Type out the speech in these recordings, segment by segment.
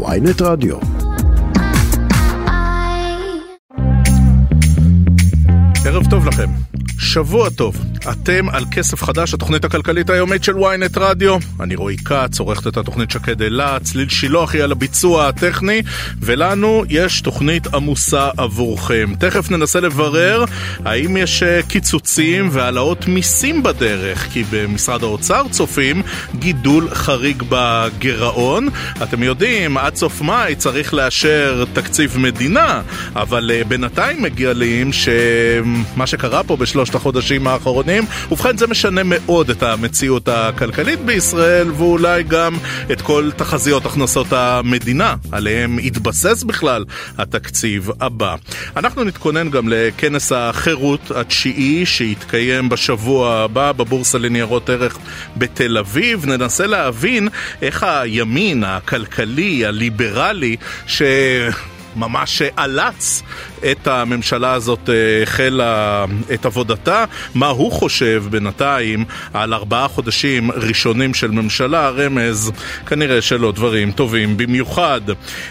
ויינט רדיו. ערב טוב לכם. שבוע טוב, אתם על כסף חדש, התוכנית הכלכלית היומית של ynet רדיו. אני רועי כץ, עורכת את התוכנית שקד אילת, צליל שילוח היא על הביצוע הטכני, ולנו יש תוכנית עמוסה עבורכם. תכף ננסה לברר האם יש אה, קיצוצים והעלאות מיסים בדרך, כי במשרד האוצר צופים גידול חריג בגירעון. אתם יודעים, עד סוף מאי צריך לאשר תקציב מדינה, אבל אה, בינתיים מגלים שמה שקרה פה בשלושת החודשים האחרונים, ובכן זה משנה מאוד את המציאות הכלכלית בישראל, ואולי גם את כל תחזיות הכנסות המדינה, עליהם יתבסס בכלל התקציב הבא. אנחנו נתכונן גם לכנס החירות התשיעי שיתקיים בשבוע הבא בבורסה לניירות ערך בתל אביב. ננסה להבין איך הימין הכלכלי, הליברלי, ש... ממש אלץ את הממשלה הזאת, אה, החלה את עבודתה. מה הוא חושב בינתיים על ארבעה חודשים ראשונים של ממשלה, רמז כנראה שלא דברים טובים במיוחד.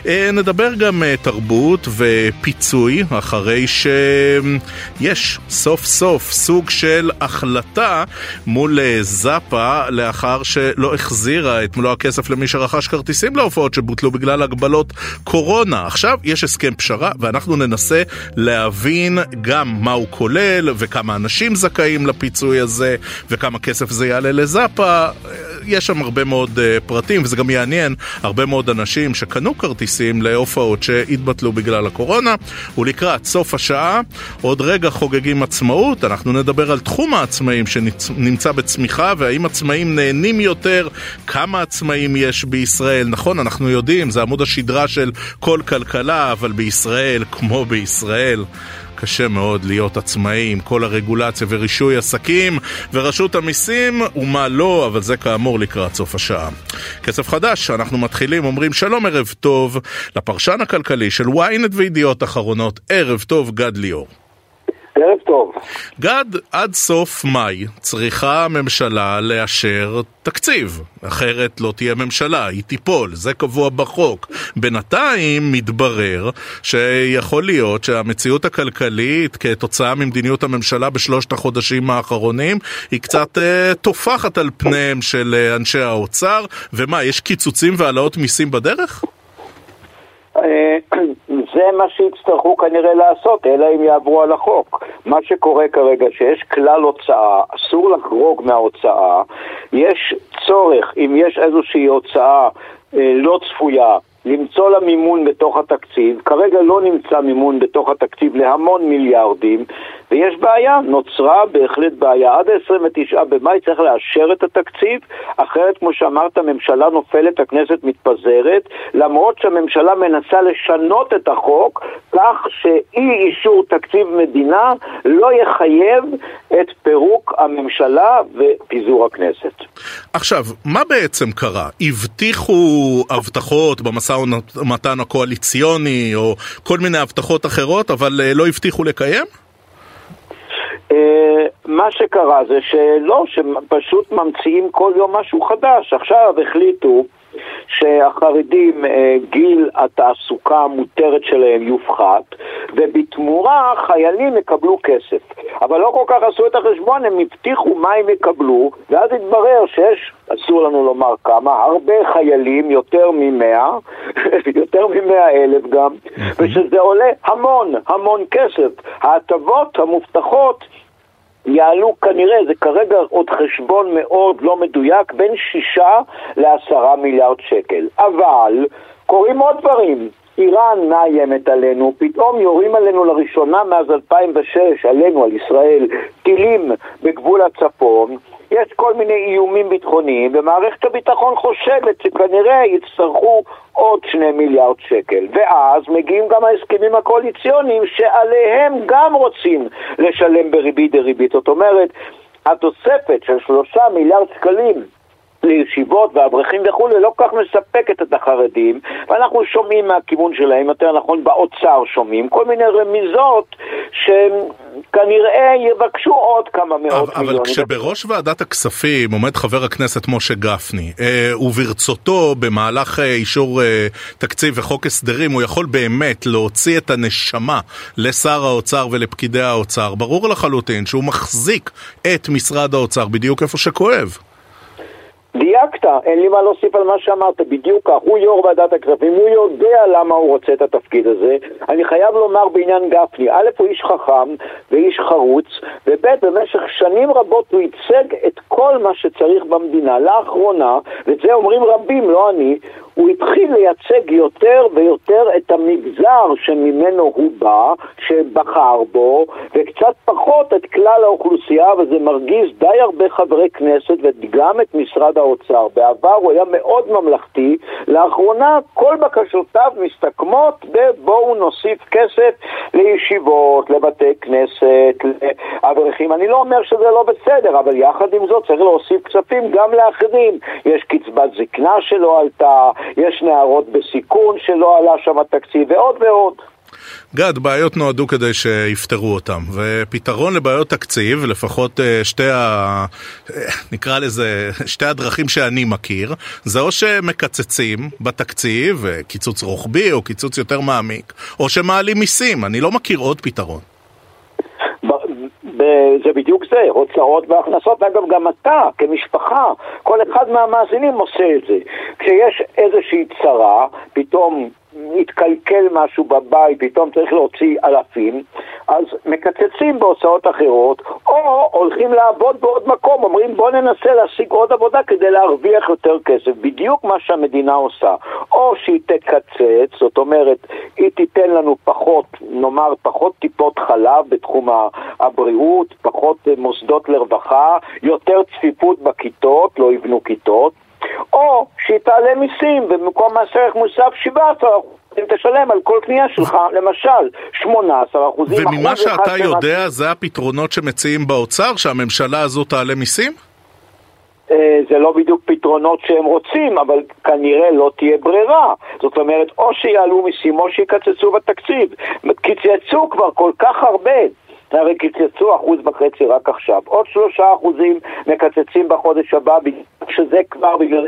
אה, נדבר גם אה, תרבות ופיצוי, אחרי שיש סוף סוף סוג של החלטה מול זאפה, לאחר שלא החזירה את מלוא הכסף למי שרכש כרטיסים להופעות שבוטלו בגלל הגבלות קורונה. עכשיו יש הסכם פשרה ואנחנו ננסה להבין גם מה הוא כולל וכמה אנשים זכאים לפיצוי הזה וכמה כסף זה יעלה לזאפה. יש שם הרבה מאוד uh, פרטים וזה גם יעניין הרבה מאוד אנשים שקנו כרטיסים להופעות שהתבטלו בגלל הקורונה ולקראת סוף השעה עוד רגע חוגגים עצמאות אנחנו נדבר על תחום העצמאים שנמצא בצמיחה והאם עצמאים נהנים יותר כמה עצמאים יש בישראל נכון אנחנו יודעים זה עמוד השדרה של כל כלכלה אבל בישראל כמו בישראל קשה מאוד להיות עצמאי עם כל הרגולציה ורישוי עסקים ורשות המיסים ומה לא, אבל זה כאמור לקראת סוף השעה. כסף חדש, אנחנו מתחילים, אומרים שלום ערב טוב לפרשן הכלכלי של ynet וידיעות אחרונות, ערב טוב גד ליאור. ערב טוב. גד, עד סוף מאי צריכה הממשלה לאשר תקציב, אחרת לא תהיה ממשלה, היא תיפול, זה קבוע בחוק. בינתיים מתברר שיכול להיות שהמציאות הכלכלית כתוצאה ממדיניות הממשלה בשלושת החודשים האחרונים היא קצת אה, טופחת על פניהם של אה, אנשי האוצר, ומה, יש קיצוצים והעלאות מיסים בדרך? זה מה שיצטרכו כנראה לעשות, אלא אם יעברו על החוק. מה שקורה כרגע, שיש כלל הוצאה, אסור לחרוג מההוצאה, יש צורך, אם יש איזושהי הוצאה אה, לא צפויה, למצוא לה מימון בתוך התקציב, כרגע לא נמצא מימון בתוך התקציב להמון מיליארדים, ויש בעיה, נוצרה בהחלט בעיה. עד ה-29 במאי צריך לאשר את התקציב, אחרת, כמו שאמרת, הממשלה נופלת, הכנסת מתפזרת, למרות שהממשלה מנסה לשנות את החוק כך שאי אישור תקציב מדינה לא יחייב את פירוק הממשלה ופיזור הכנסת. עכשיו, מה בעצם קרה? הבטיחו הבטחות במשא ומתן הקואליציוני או כל מיני הבטחות אחרות, אבל אה, לא הבטיחו לקיים? אה, מה שקרה זה שלא, שפשוט ממציאים כל יום משהו חדש. עכשיו החליטו שהחרדים, אה, גיל התעסוקה המותרת שלהם יופחת, ובתמורה חיילים יקבלו כסף. אבל לא כל כך עשו את החשבון, הם הבטיחו מה הם יקבלו, ואז התברר שיש, אסור לנו לומר כמה, הרבה חיילים, יותר ממאה, יותר ממאה אלף גם, ושזה עולה המון, המון כסף. ההטבות המובטחות יעלו כנראה, זה כרגע עוד חשבון מאוד לא מדויק, בין שישה לעשרה מיליארד שקל. אבל קורים עוד דברים. איראן מאיימת עלינו, פתאום יורים עלינו לראשונה מאז 2006, עלינו, על ישראל, טילים בגבול הצפון, יש כל מיני איומים ביטחוניים, ומערכת הביטחון חושבת שכנראה יצטרכו עוד שני מיליארד שקל. ואז מגיעים גם ההסכמים הקואליציוניים שעליהם גם רוצים לשלם בריבית דריבית. זאת אומרת, התוספת של שלושה מיליארד שקלים לישיבות ואברכים וכולי לא כל כך מספקת את החרדים ואנחנו שומעים מהכיוון שלהם, יותר נכון באוצר שומעים, כל מיני רמיזות שכנראה יבקשו עוד כמה מאות אבל, מיליונים. אבל כשבראש ועדת הכספים עומד חבר הכנסת משה גפני אה, וברצותו במהלך אה, אישור אה, תקציב וחוק הסדרים הוא יכול באמת להוציא את הנשמה לשר האוצר ולפקידי האוצר, ברור לחלוטין שהוא מחזיק את משרד האוצר בדיוק איפה שכואב. דייקת, אין לי מה להוסיף על מה שאמרת, בדיוק כך, הוא יו"ר ועדת הכספים, הוא יודע למה הוא רוצה את התפקיד הזה. אני חייב לומר בעניין גפני, א', הוא איש חכם ואיש חרוץ, וב', במשך שנים רבות הוא ייצג את כל מה שצריך במדינה. לאחרונה, ואת זה אומרים רבים, לא אני, הוא התחיל לייצג יותר ויותר את המגזר שממנו הוא בא, שבחר בו, וקצת פחות את כלל האוכלוסייה, וזה מרגיז די הרבה חברי כנסת וגם את משרד האוצר. בעבר הוא היה מאוד ממלכתי, לאחרונה כל בקשותיו מסתכמות בבואו נוסיף כסף לישיבות, לבתי כנסת, לאברכים. אני לא אומר שזה לא בסדר, אבל יחד עם זאת צריך להוסיף כספים גם לאחרים. יש קצבת זקנה שלא עלתה, יש נערות בסיכון שלא עלה שם התקציב ועוד ועוד. גד, בעיות נועדו כדי שיפתרו אותם, ופתרון לבעיות תקציב, לפחות אה, שתי ה... אה, נקרא לזה, שתי הדרכים שאני מכיר, זה או שמקצצים בתקציב, אה, קיצוץ רוחבי או קיצוץ יותר מעמיק, או שמעלים מיסים, אני לא מכיר עוד פתרון. זה בדיוק זה, הוצאות והכנסות. אגב, גם אתה, כמשפחה, כל אחד מהמאזינים עושה את זה. כשיש איזושהי צרה, פתאום התקלקל משהו בבית, פתאום צריך להוציא אלפים, אז מקצצים בהוצאות אחרות, או הולכים לעבוד בעוד מקום, אומרים בוא ננסה להשיג עוד עבודה כדי להרוויח יותר כסף. בדיוק מה שהמדינה עושה. או שהיא תקצץ, זאת אומרת, היא תיתן לנו פחות, נאמר, פחות טיפות חלב בתחום הבריאות, פחות מוסדות לרווחה, יותר צפיפות בכיתות, לא יבנו כיתות. או שהיא תעלה מיסים ובמקום מס ערך מוסף 17 אם תשלם על כל קנייה שלך, למשל, 18 אחוזים. וממה שאתה יודע, זה הפתרונות שמציעים באוצר, שהממשלה הזו תעלה מיסים? אה, זה לא בדיוק פתרונות שהם רוצים, אבל כנראה לא תהיה ברירה. זאת אומרת, או שיעלו מיסים או שיקצצו בתקציב. קיצצו כבר כל כך הרבה. הרי קיצצו אחוז וחצי רק עכשיו. עוד שלושה אחוזים מקצצים בחודש הבא, שזה כבר בגלל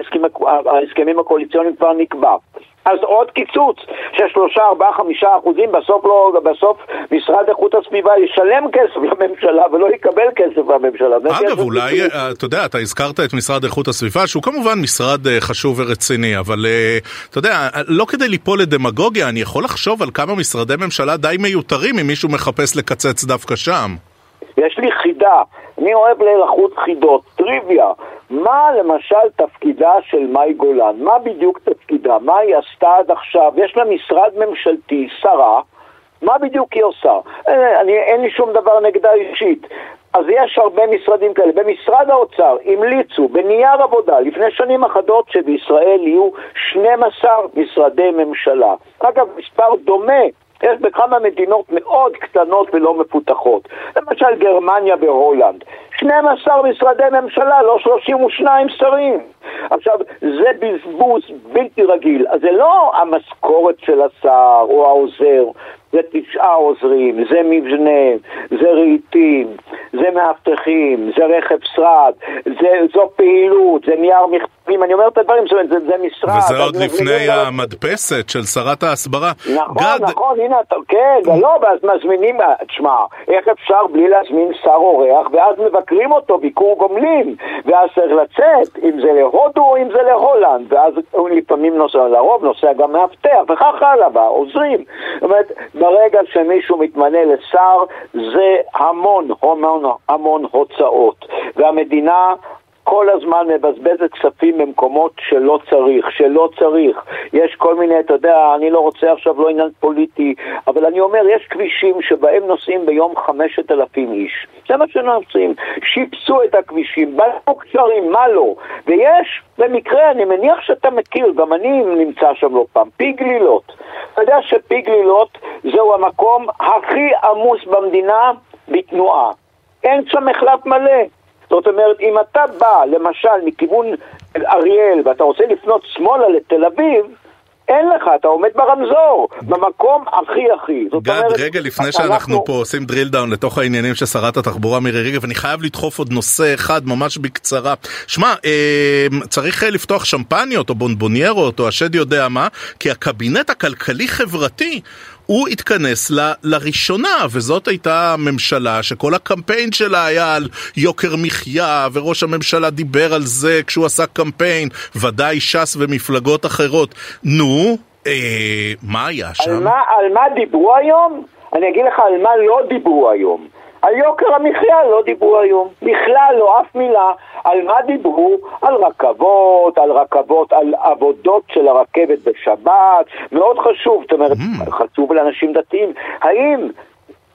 ההסכמים הקואליציוניים כבר נקבע. אז עוד קיצוץ של שלושה, ארבעה, חמישה אחוזים, בסוף, לא, בסוף משרד איכות הסביבה ישלם כסף לממשלה ולא יקבל כסף מהממשלה. אגב, אולי, קיצוץ. אה, אתה יודע, אתה הזכרת את משרד איכות הסביבה, שהוא כמובן משרד אה, חשוב ורציני, אבל אה, אתה יודע, לא כדי ליפול לדמגוגיה, אני יכול לחשוב על כמה משרדי ממשלה די מיותרים אם מישהו מחפש לקצץ דווקא שם. יש לי חידה, אני אוהב ללחות חידות, טריוויה. מה למשל תפקידה של מאי גולן? מה בדיוק תפקידה? מה היא עשתה עד עכשיו? יש לה משרד ממשלתי, שרה, מה בדיוק היא עושה? אה, אני, אין לי שום דבר נגדה אישית. אז יש הרבה משרדים כאלה. במשרד האוצר המליצו בנייר עבודה לפני שנים אחדות שבישראל יהיו 12 משרדי ממשלה. אגב, מספר דומה יש בכמה מדינות מאוד קטנות ולא מפותחות. למשל גרמניה והולנד. 12 משרדי ממשלה, לא 32 שרים. עכשיו, זה בזבוז בלתי רגיל. אז זה לא המשכורת של השר או העוזר, זה תשעה עוזרים, זה מבנה, זה רהיטים, זה מאבטחים, זה רכב שרד, זה, זו פעילות, זה נייר מכתבים, אני אומר את הדברים, זאת אומרת, זה, זה משרד. וזה עוד לפני המדפסת של שרת ההסברה. נכון, גד... נכון, הנה, כן, לא, ואז מזמינים, תשמע, איך אפשר בלי להזמין שר אורח, ואז מבקרים אותו ביקור גומלין, ואז צריך לצאת, אם זה להודו או אם זה להולנד, ואז הוא לפעמים נוסע, לרוב נוסע גם מאבטח, וכך הלאה, והעוזרים. זאת אומרת, ברגע שמישהו מתמנה לשר, זה המון, המון, המון הוצאות. והמדינה כל הזמן מבזבזת כספים במקומות שלא צריך, שלא צריך. יש כל מיני, אתה יודע, אני לא רוצה עכשיו לא עניין פוליטי, אבל אני אומר, יש כבישים שבהם נוסעים ביום חמשת אלפים איש. זה מה שנוסעים. שיפסו את הכבישים, בנו קשרים, מה לא? ויש, במקרה, אני מניח שאתה מכיר, גם אני נמצא שם לא פעם, פי גלילות. אתה יודע שפי גלילות זהו המקום הכי עמוס במדינה בתנועה. אין שם מחלף מלא. זאת אומרת, אם אתה בא, למשל, מכיוון אריאל, ואתה רוצה לפנות שמאלה לתל אביב, אין לך, אתה עומד ברמזור, במקום הכי הכי. גד, אומרת, רגע לפני שאנחנו אנחנו... פה עושים drill down לתוך העניינים של שרת התחבורה מירי רגב, אני חייב לדחוף עוד נושא אחד ממש בקצרה. שמע, אה, צריך לפתוח שמפניות או בונבוניירות או השד יודע מה, כי הקבינט הכלכלי-חברתי הוא התכנס ל, לראשונה, וזאת הייתה ממשלה שכל הקמפיין שלה היה על יוקר מחיה, וראש הממשלה דיבר על זה כשהוא עשה קמפיין, ודאי ש"ס ומפלגות אחרות. נו, אה, מה היה שם? על מה, על מה דיברו היום? אני אגיד לך על מה לא דיברו היום. על יוקר המחיה לא דיברו היום, בכלל לא, אף מילה. על מה דיברו? על רכבות, על רכבות, על עבודות של הרכבת בשבת, מאוד חשוב, זאת אומרת, mm. חשוב לאנשים דתיים. האם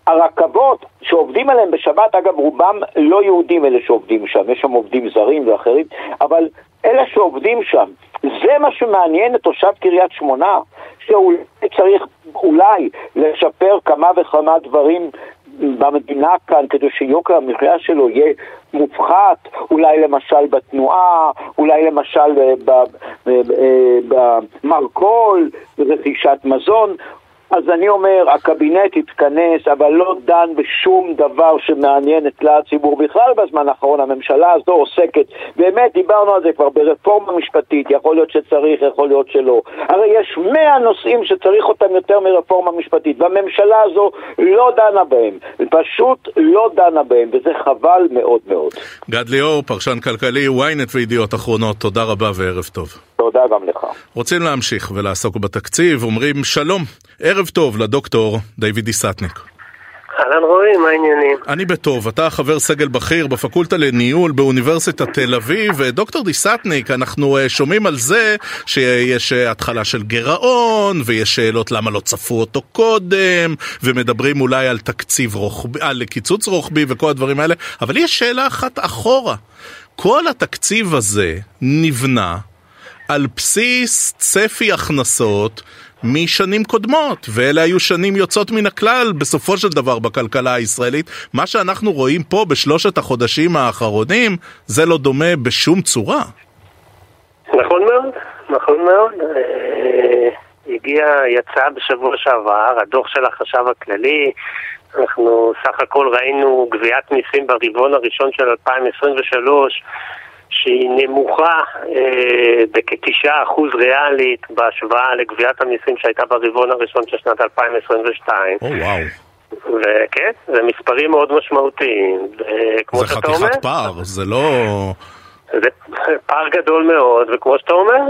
הרכבות שעובדים עליהן בשבת, אגב רובם לא יהודים אלה שעובדים שם, יש שם עובדים זרים ואחרים, אבל אלה שעובדים שם, זה מה שמעניין את תושב קריית שמונה, שאולי צריך אולי לשפר כמה וכמה דברים במדינה כאן כדי שיוקר המחיה שלו יהיה מופחת, אולי למשל בתנועה, אולי למשל במרכול, רכישת מזון, אז אני אומר, הקבינט התכנס, אבל לא דן בשום דבר שמעניין את כלל הציבור בכלל בזמן האחרון. הממשלה הזו עוסקת, באמת, דיברנו על זה כבר, ברפורמה משפטית, יכול להיות שצריך, יכול להיות שלא. הרי יש מאה נושאים שצריך אותם יותר מרפורמה משפטית, והממשלה הזו לא דנה בהם, פשוט לא דנה בהם, וזה חבל מאוד מאוד. גד ליאור, פרשן כלכלי, ynet וידיעות אחרונות, תודה רבה וערב טוב. תודה גם לך. רוצים להמשיך ולעסוק בתקציב, אומרים שלום, ערב טוב לדוקטור דיוויד דיסטניק. אהלן רועי, מה העניינים? אני בטוב, אתה חבר סגל בכיר בפקולטה לניהול באוניברסיטת תל אביב. דוקטור דיסטניק, אנחנו אה, שומעים על זה שיש אה, התחלה של גירעון, ויש שאלות למה לא צפו אותו קודם, ומדברים אולי על תקציב רוחבי, על קיצוץ רוחבי וכל הדברים האלה, אבל יש שאלה אחת אחורה. כל התקציב הזה נבנה על בסיס צפי הכנסות משנים קודמות, ואלה היו שנים יוצאות מן הכלל בסופו של דבר בכלכלה הישראלית. מה שאנחנו רואים פה בשלושת החודשים האחרונים, זה לא דומה בשום צורה. נכון מאוד, נכון מאוד. אה, הגיע, יצא בשבוע שעבר הדוח של החשב הכללי, אנחנו סך הכל ראינו גביית מיסים ברבעון הראשון של 2023 שהיא נמוכה אה, בכתשעה אחוז ריאלית בהשוואה לגביית המיסים שהייתה ברבעון הראשון של שנת 2022. או oh, וואו. וכן, זה מספרים מאוד משמעותיים. זה חתיכת פער, זה לא... זה פער גדול מאוד, וכמו שאתה אומר,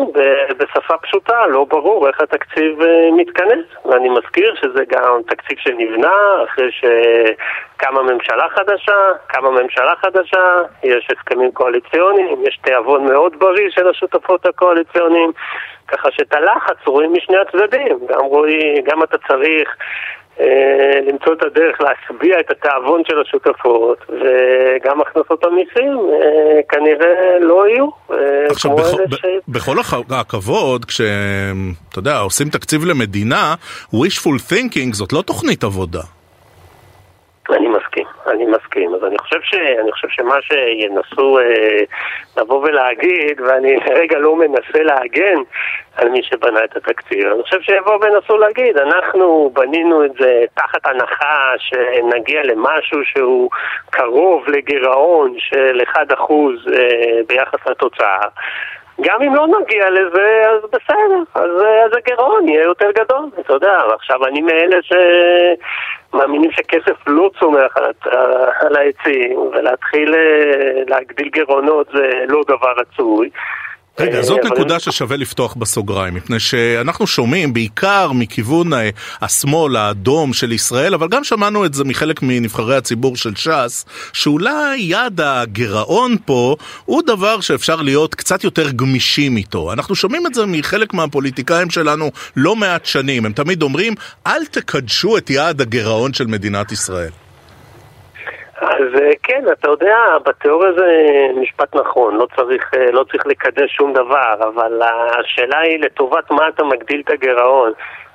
בשפה פשוטה, לא ברור איך התקציב אה, מתכנס. ואני מזכיר שזה גם תקציב שנבנה אחרי שקמה ממשלה חדשה, קמה ממשלה חדשה, יש הסכמים קואליציוניים, יש תיאבון מאוד בריא של השותפות הקואליציוניים, ככה שאת הלחץ רואים משני הצדדים. גם רואי, גם אתה צריך אה, למצוא את הדרך להשביע את התיאבון של השותפות, וגם הכנסות המיסים אה, כנראה לא יהיו. אה, עכשיו, בכל, ש... בכל הכבוד, כשאתה יודע, עושים תקציב למדינה, wishful thinking זאת לא תוכנית עבודה. אני מסכים, מסכים. אז אני חושב, ש, אני חושב שמה שינסו אה, לבוא ולהגיד, ואני רגע לא מנסה להגן על מי שבנה את התקציב, אני חושב שיבואו וינסו להגיד, אנחנו בנינו את זה תחת הנחה שנגיע למשהו שהוא קרוב לגירעון של 1% אה, ביחס לתוצאה. גם אם לא נגיע לזה, אז בסדר, אז, אז הגירעון יהיה יותר גדול, אתה יודע, ועכשיו אני מאלה שמאמינים שכסף לא צומח על, על העצים, ולהתחיל אה, להגדיל גירעונות זה לא דבר רצוי. רגע, זאת נקודה ששווה לפתוח בסוגריים, מפני שאנחנו שומעים בעיקר מכיוון אה, השמאל האדום של ישראל, אבל גם שמענו את זה מחלק מנבחרי הציבור של ש"ס, שאולי יעד הגירעון פה הוא דבר שאפשר להיות קצת יותר גמישים איתו. אנחנו שומעים את זה מחלק מהפוליטיקאים שלנו לא מעט שנים, הם תמיד אומרים, אל תקדשו את יעד הגירעון של מדינת ישראל. אז אה, כן, אתה יודע, בתיאוריה זה משפט נכון, לא צריך, אה, לא צריך לקדש שום דבר, אבל השאלה היא לטובת מה אתה מגדיל את הגירעון.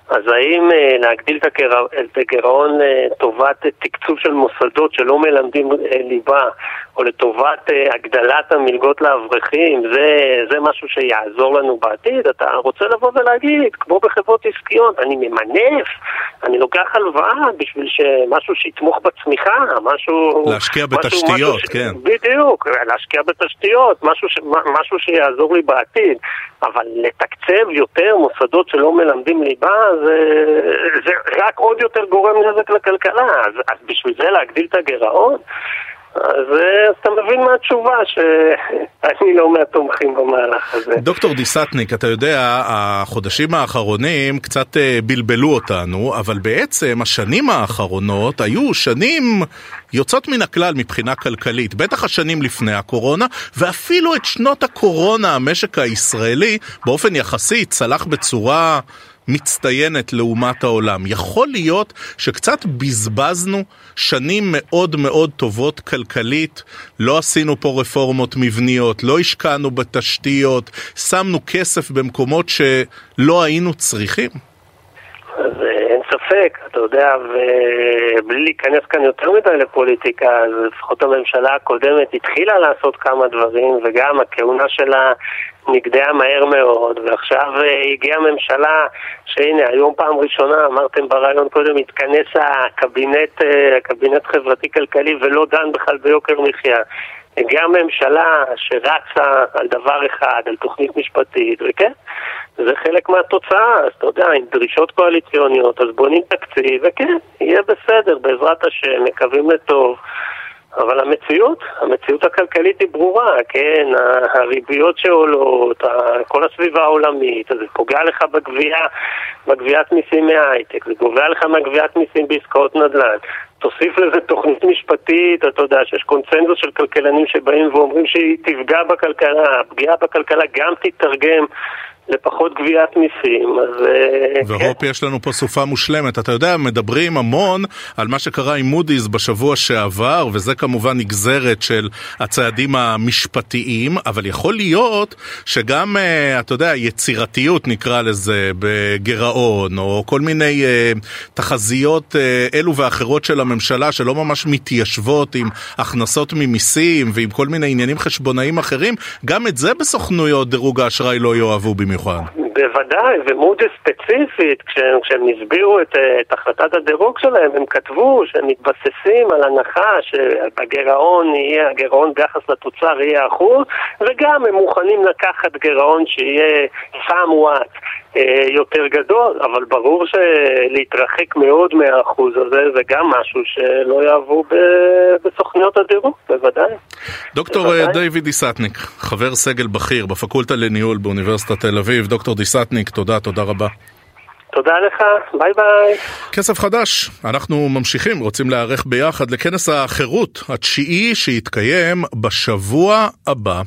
אז האם אה, להגדיל את הגירעון לטובת תקצוב של מוסדות שלא מלמדים ליבה, או לטובת הגדלת המלגות לאברכים, זה, זה משהו שיעזור לנו בעתיד? אתה רוצה לבוא ולהגיד, כמו בחברות עסקיות, אני ממנף, אני לוקח הלוואה בשביל שמשהו שיתמוך בצמיחה, משהו... להשקיע בתשתיות, משהו, כן. בדיוק, להשקיע בתשתיות, משהו, ש, משהו שיעזור לי בעתיד. אבל לתקצב יותר מוסדות שלא מלמדים ליבה, זה, זה רק עוד יותר גורם נזק לכלכלה. אז, אז בשביל זה להגדיל את הגירעון? אז אתה מבין מהתשובה שאני לא מהתומכים במהלך הזה. דוקטור דיסטניק, אתה יודע, החודשים האחרונים קצת אה, בלבלו אותנו, אבל בעצם השנים האחרונות היו שנים יוצאות מן הכלל מבחינה כלכלית, בטח השנים לפני הקורונה, ואפילו את שנות הקורונה המשק הישראלי באופן יחסי צלח בצורה... מצטיינת לעומת העולם. יכול להיות שקצת בזבזנו שנים מאוד מאוד טובות כלכלית, לא עשינו פה רפורמות מבניות, לא השקענו בתשתיות, שמנו כסף במקומות שלא היינו צריכים? אין ספק, אתה יודע, ובלי להיכנס כאן יותר מדי לפוליטיקה, אז לפחות הממשלה הקודמת התחילה לעשות כמה דברים, וגם הכהונה שלה נגדעה מהר מאוד, ועכשיו אה, הגיעה ממשלה, שהנה, היום פעם ראשונה, אמרתם ברעיון קודם, התכנס הקבינט, אה, הקבינט חברתי-כלכלי ולא דן בכלל ביוקר מחיה. הגיעה ממשלה שרצה על דבר אחד, על תוכנית משפטית, וכן, זה חלק מהתוצאה, אז אתה יודע, עם דרישות קואליציוניות, אז בונים תקציב, וכן, יהיה בסדר, בעזרת השם, מקווים לטוב. אבל המציאות, המציאות הכלכלית היא ברורה, כן, הריביות שעולות, כל הסביבה העולמית, זה פוגע לך בגבייה, בגביית מיסים מההייטק, זה גובע לך מהגביית מיסים בעסקאות נדל"ן. תוסיף לזה תוכנית משפטית, אתה יודע שיש קונצנזוס של כלכלנים שבאים ואומרים שהיא תפגע בכלכלה, הפגיעה בכלכלה גם תתרגם לפחות גביית מיסים, אז... אה, והופ, כן. יש לנו פה סופה מושלמת. אתה יודע, מדברים המון על מה שקרה עם מודי'ס בשבוע שעבר, וזה כמובן נגזרת של הצעדים המשפטיים, אבל יכול להיות שגם, אה, אתה יודע, יצירתיות נקרא לזה, בגירעון, או כל מיני אה, תחזיות אלו ואחרות של הממשלה, שלא ממש מתיישבות עם הכנסות ממיסים ועם כל מיני עניינים חשבונאיים אחרים, גם את זה בסוכנויות דירוג האשראי לא יאהבו במיוחד. במיוחד. בוודאי, ומודי ספציפית, כשהם, כשהם הסבירו את, את החלטת הדירוג שלהם, הם כתבו שהם מתבססים על הנחה שהגירעון יהיה, הגירעון ביחס לתוצר יהיה אחוז, וגם הם מוכנים לקחת גירעון שיהיה somewhat אה, יותר גדול, אבל ברור שלהתרחק מאוד מהאחוז הזה זה גם משהו שלא יאהבו בסוכניות הדירוג, בוודאי. דוקטור אה, בוודאי. דיוויד דיסטניק, חבר סגל בכיר בפקולטה לניהול באוניברסיטת תל אביב. דוקטור דיסטניק, תודה, תודה רבה. תודה לך, ביי ביי. כסף חדש, אנחנו ממשיכים, רוצים להיערך ביחד לכנס החירות התשיעי שיתקיים בשבוע הבא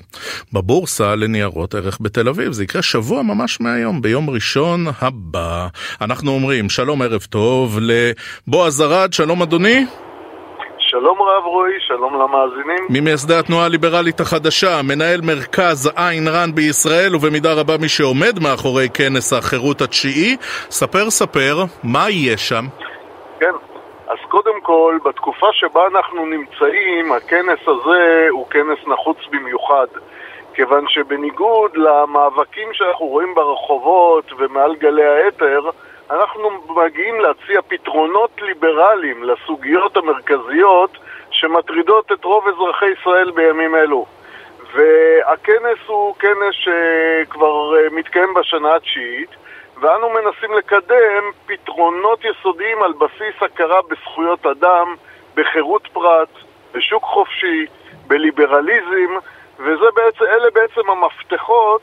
בבורסה לניירות ערך בתל אביב. זה יקרה שבוע ממש מהיום, ביום ראשון הבא. אנחנו אומרים שלום ערב טוב לבועז ארד, שלום אדוני. שלום רב רועי, שלום למאזינים. ממייסדי התנועה הליברלית החדשה, מנהל מרכז עין רן בישראל, ובמידה רבה מי שעומד מאחורי כנס החירות התשיעי. ספר ספר, מה יהיה שם? כן, אז קודם כל, בתקופה שבה אנחנו נמצאים, הכנס הזה הוא כנס נחוץ במיוחד. כיוון שבניגוד למאבקים שאנחנו רואים ברחובות ומעל גלי האתר, אנחנו מגיעים להציע פתרונות ליברליים לסוגיות המרכזיות שמטרידות את רוב אזרחי ישראל בימים אלו. והכנס הוא כנס שכבר אה, מתקיים בשנה התשיעית, ואנו מנסים לקדם פתרונות יסודיים על בסיס הכרה בזכויות אדם, בחירות פרט, בשוק חופשי, בליברליזם, ואלה בעצם המפתחות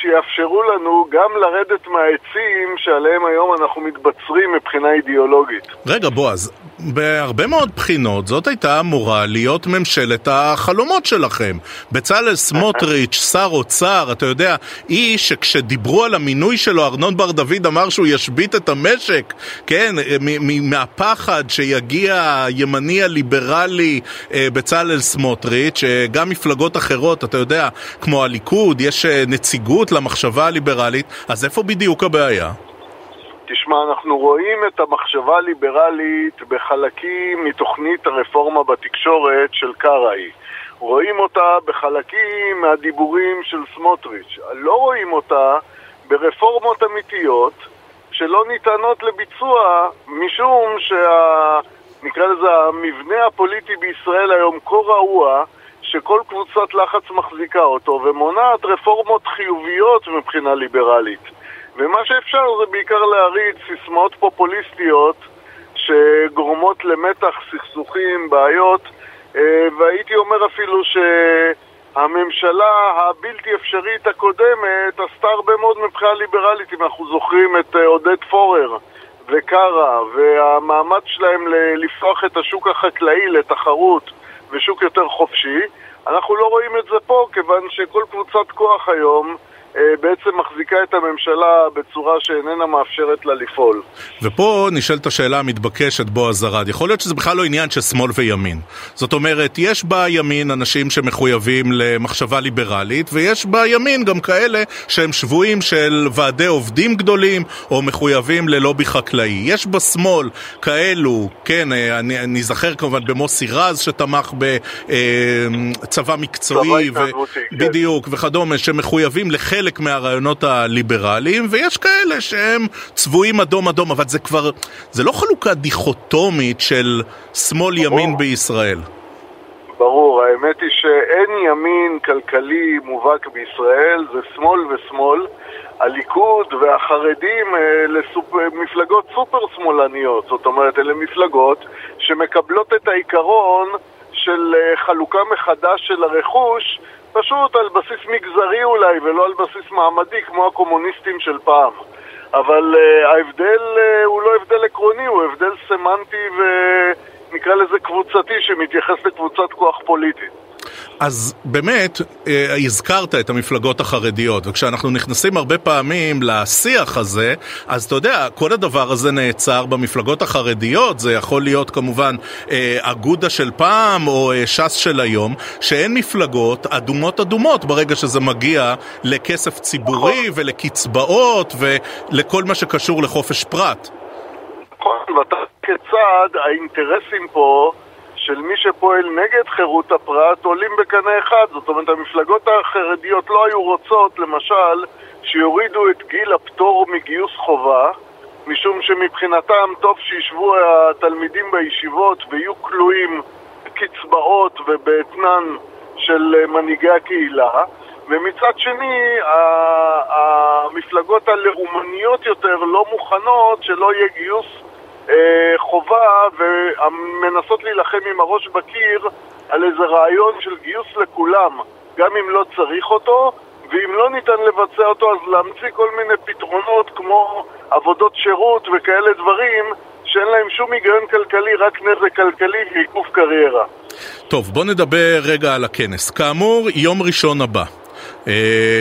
שיאפשרו לנו גם לרדת מהעצים שעליהם היום אנחנו מתבצרים מבחינה אידיאולוגית. רגע, בועז, בהרבה מאוד בחינות זאת הייתה אמורה להיות ממשלת החלומות שלכם. בצלאל סמוטריץ', שר אוצר, אתה יודע, איש שכשדיברו על המינוי שלו, ארנון בר דוד אמר שהוא ישבית את המשק, כן, מהפחד שיגיע הימני הליברלי אה, בצלאל סמוטריץ', אה, גם מפלגות אחרות, אתה יודע, כמו הליכוד, יש אה, נציגות למחשבה הליברלית, אז איפה בדיוק הבעיה? תשמע, אנחנו רואים את המחשבה הליברלית בחלקים מתוכנית הרפורמה בתקשורת של קרעי. רואים אותה בחלקים מהדיבורים של סמוטריץ'. לא רואים אותה ברפורמות אמיתיות שלא ניתנות לביצוע משום שה... נקרא לזה המבנה הפוליטי בישראל היום כה רעוע שכל קבוצת לחץ מחזיקה אותו ומונעת רפורמות חיוביות מבחינה ליברלית. ומה שאפשר זה בעיקר להריץ סיסמאות פופוליסטיות שגורמות למתח, סכסוכים, בעיות, אה, והייתי אומר אפילו שהממשלה הבלתי אפשרית הקודמת עשתה הרבה מאוד מבחינה ליברלית, אם אנחנו זוכרים את אה, עודד פורר וקארה, והמאמץ שלהם לפתוח את השוק החקלאי לתחרות ושוק יותר חופשי. אנחנו לא רואים את זה פה, כיוון שכל קבוצת כוח היום בעצם מחזיקה את הממשלה בצורה שאיננה מאפשרת לה לפעול. ופה נשאלת השאלה המתבקשת, בועז ארד. יכול להיות שזה בכלל לא עניין של שמאל וימין. זאת אומרת, יש בימין אנשים שמחויבים למחשבה ליברלית, ויש בימין גם כאלה שהם שבויים של ועדי עובדים גדולים, או מחויבים ללובי חקלאי. יש בשמאל כאלו, כן, אה, אני, אני זכר כמובן במוסי רז שתמך בצבא אה, מקצועי, ו... כן. בדיוק, וכדומה, שמחויבים לחלק... חלק מהרעיונות הליברליים, ויש כאלה שהם צבועים אדום אדום, אבל זה כבר, זה לא חלוקה דיכוטומית של שמאל-ימין בישראל. ברור, האמת היא שאין ימין כלכלי מובהק בישראל, זה שמאל ושמאל. הליכוד והחרדים אלה סופ... מפלגות סופר שמאלניות, זאת אומרת, אלה מפלגות שמקבלות את העיקרון של אה, חלוקה מחדש של הרכוש פשוט על בסיס מגזרי אולי, ולא על בסיס מעמדי כמו הקומוניסטים של פעם. אבל uh, ההבדל uh, הוא לא הבדל עקרוני, הוא הבדל סמנטי ונקרא לזה קבוצתי שמתייחס לקבוצת כוח פוליטית. אז באמת, אה, הזכרת את המפלגות החרדיות, וכשאנחנו נכנסים הרבה פעמים לשיח הזה, אז אתה יודע, כל הדבר הזה נעצר במפלגות החרדיות, זה יכול להיות כמובן אה, אגודה של פעם או אה, ש"ס של היום, שאין מפלגות אדומות אדומות ברגע שזה מגיע לכסף ציבורי נכון. ולקצבאות ולכל מה שקשור לחופש פרט. נכון, ואתה כצד, האינטרסים פה של מי שפועל נגד חירות הפרט עולים בקנה אחד. זאת אומרת, המפלגות החרדיות לא היו רוצות, למשל, שיורידו את גיל הפטור מגיוס חובה, משום שמבחינתם טוב שישבו התלמידים בישיבות ויהיו כלואים בקצבאות ובאתנן של מנהיגי הקהילה, ומצד שני, המפלגות הלאומניות יותר לא מוכנות שלא יהיה גיוס חובה ומנסות להילחם עם הראש בקיר על איזה רעיון של גיוס לכולם, גם אם לא צריך אותו, ואם לא ניתן לבצע אותו אז להמציא כל מיני פתרונות כמו עבודות שירות וכאלה דברים שאין להם שום היגיון כלכלי, רק נזק כלכלי ועיכוב קריירה. טוב, בוא נדבר רגע על הכנס. כאמור, יום ראשון הבא,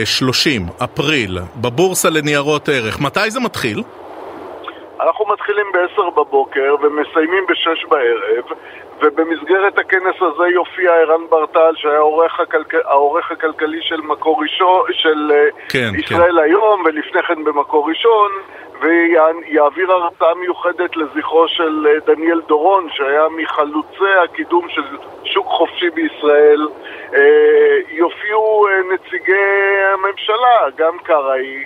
30 אה, אפריל, בבורסה לניירות ערך. מתי זה מתחיל? אנחנו מתחילים ב-10 בבוקר ומסיימים ב-6 בערב, ובמסגרת הכנס הזה יופיע ערן ברטל, שהיה העורך, הכלכל... העורך הכלכלי של מקור ראשון, של אה, כן, ישראל כן. היום, ולפני כן במקור ראשון, ויעביר הרצאה מיוחדת לזכרו של אה, דניאל דורון, שהיה מחלוצי הקידום של שוק חופשי בישראל. אה, יופיעו נציגי הממשלה, גם קראי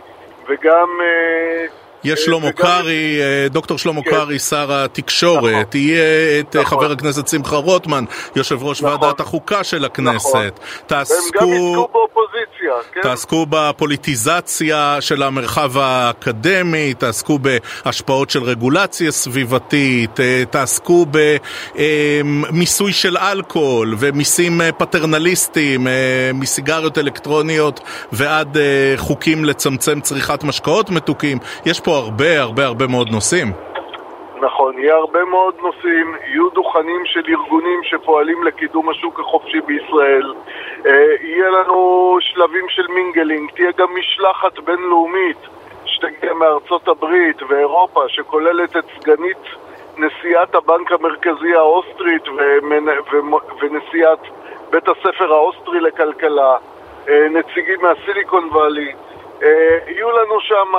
וגם... יש שלמה קרעי, אה, דוקטור שלמה כן. קרעי, שר התקשורת, נכון. יהיה את אה, נכון. חבר הכנסת שמחה רוטמן, יושב ראש נכון. ועדת החוקה של הכנסת. תעסקו... והם גם יזכו באופוזיציה, כן? תעסקו בפוליטיזציה של המרחב האקדמי, תעסקו בהשפעות של רגולציה סביבתית, אה, תעסקו במיסוי של אלכוהול ומיסים פטרנליסטיים, מסיגריות אלקטרוניות ועד חוקים לצמצם צריכת משקאות מתוקים. יש פה הרבה הרבה הרבה מאוד נושאים. נכון, יהיה הרבה מאוד נושאים, יהיו דוכנים של ארגונים שפועלים לקידום השוק החופשי בישראל, אה, יהיה לנו שלבים של mingling, תהיה גם משלחת בינלאומית שתגיע מארצות הברית ואירופה, שכוללת את סגנית נשיאת הבנק המרכזי האוסטרית ונשיאת בית הספר האוסטרי לכלכלה, אה, נציגים מהסיליקון וואלי, אה, יהיו לנו שם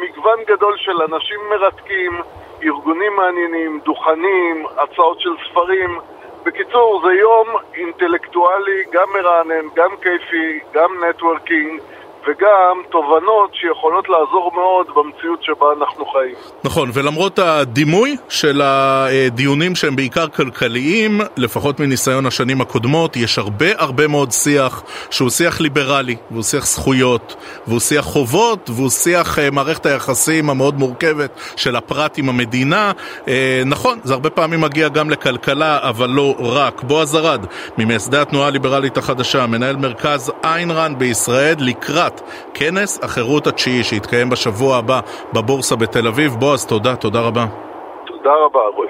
מגוון גדול של אנשים מרתקים, ארגונים מעניינים, דוכנים, הצעות של ספרים. בקיצור, זה יום אינטלקטואלי, גם מרענן, גם כיפי, גם networking. וגם תובנות שיכולות לעזור מאוד במציאות שבה אנחנו חיים. נכון, ולמרות הדימוי של הדיונים שהם בעיקר כלכליים, לפחות מניסיון השנים הקודמות, יש הרבה הרבה מאוד שיח שהוא שיח ליברלי, והוא שיח זכויות, והוא שיח חובות, והוא שיח uh, מערכת היחסים המאוד מורכבת של הפרט עם המדינה. Uh, נכון, זה הרבה פעמים מגיע גם לכלכלה, אבל לא רק. בועז ארד, ממייסדי התנועה הליברלית החדשה, מנהל מרכז איינרן בישראל, לקראת לקראת כנס החירות התשיעי שיתקיים בשבוע הבא בבורסה בתל אביב. בועז, תודה, תודה רבה. תודה רבה, רועי.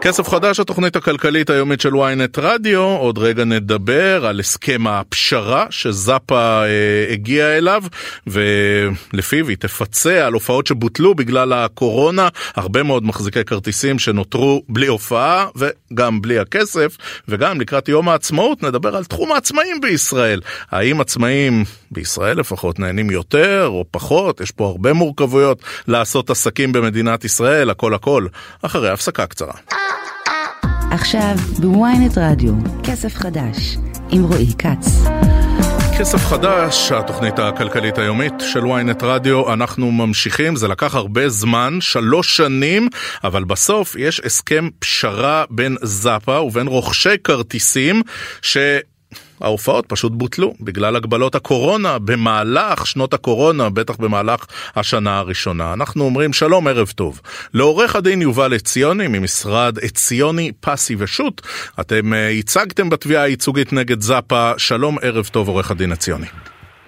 כסף חדש, התוכנית הכלכלית היומית של ynet רדיו. עוד רגע נדבר על הסכם הפשרה שזאפה אה, הגיע אליו, ולפיו היא תפצה על הופעות שבוטלו בגלל הקורונה. הרבה מאוד מחזיקי כרטיסים שנותרו בלי הופעה וגם בלי הכסף, וגם לקראת יום העצמאות נדבר על תחום העצמאים בישראל. האם עצמאים בישראל לפחות נהנים יותר או פחות? יש פה הרבה מורכבויות לעשות עסקים במדינת ישראל, הכל הכל. אחרי הפסקה קצרה. עכשיו בוויינט רדיו, כסף חדש, עם רועי כץ. כסף חדש, התוכנית הכלכלית היומית של ynet רדיו, אנחנו ממשיכים, זה לקח הרבה זמן, שלוש שנים, אבל בסוף יש הסכם פשרה בין זאפה ובין רוכשי כרטיסים, ש... ההופעות פשוט בוטלו בגלל הגבלות הקורונה במהלך שנות הקורונה, בטח במהלך השנה הראשונה. אנחנו אומרים שלום, ערב טוב. לעורך הדין יובל עציוני ממשרד עציוני פסי ושות', אתם uh, ייצגתם בתביעה הייצוגית נגד זאפה. שלום, ערב טוב, עורך הדין עציוני.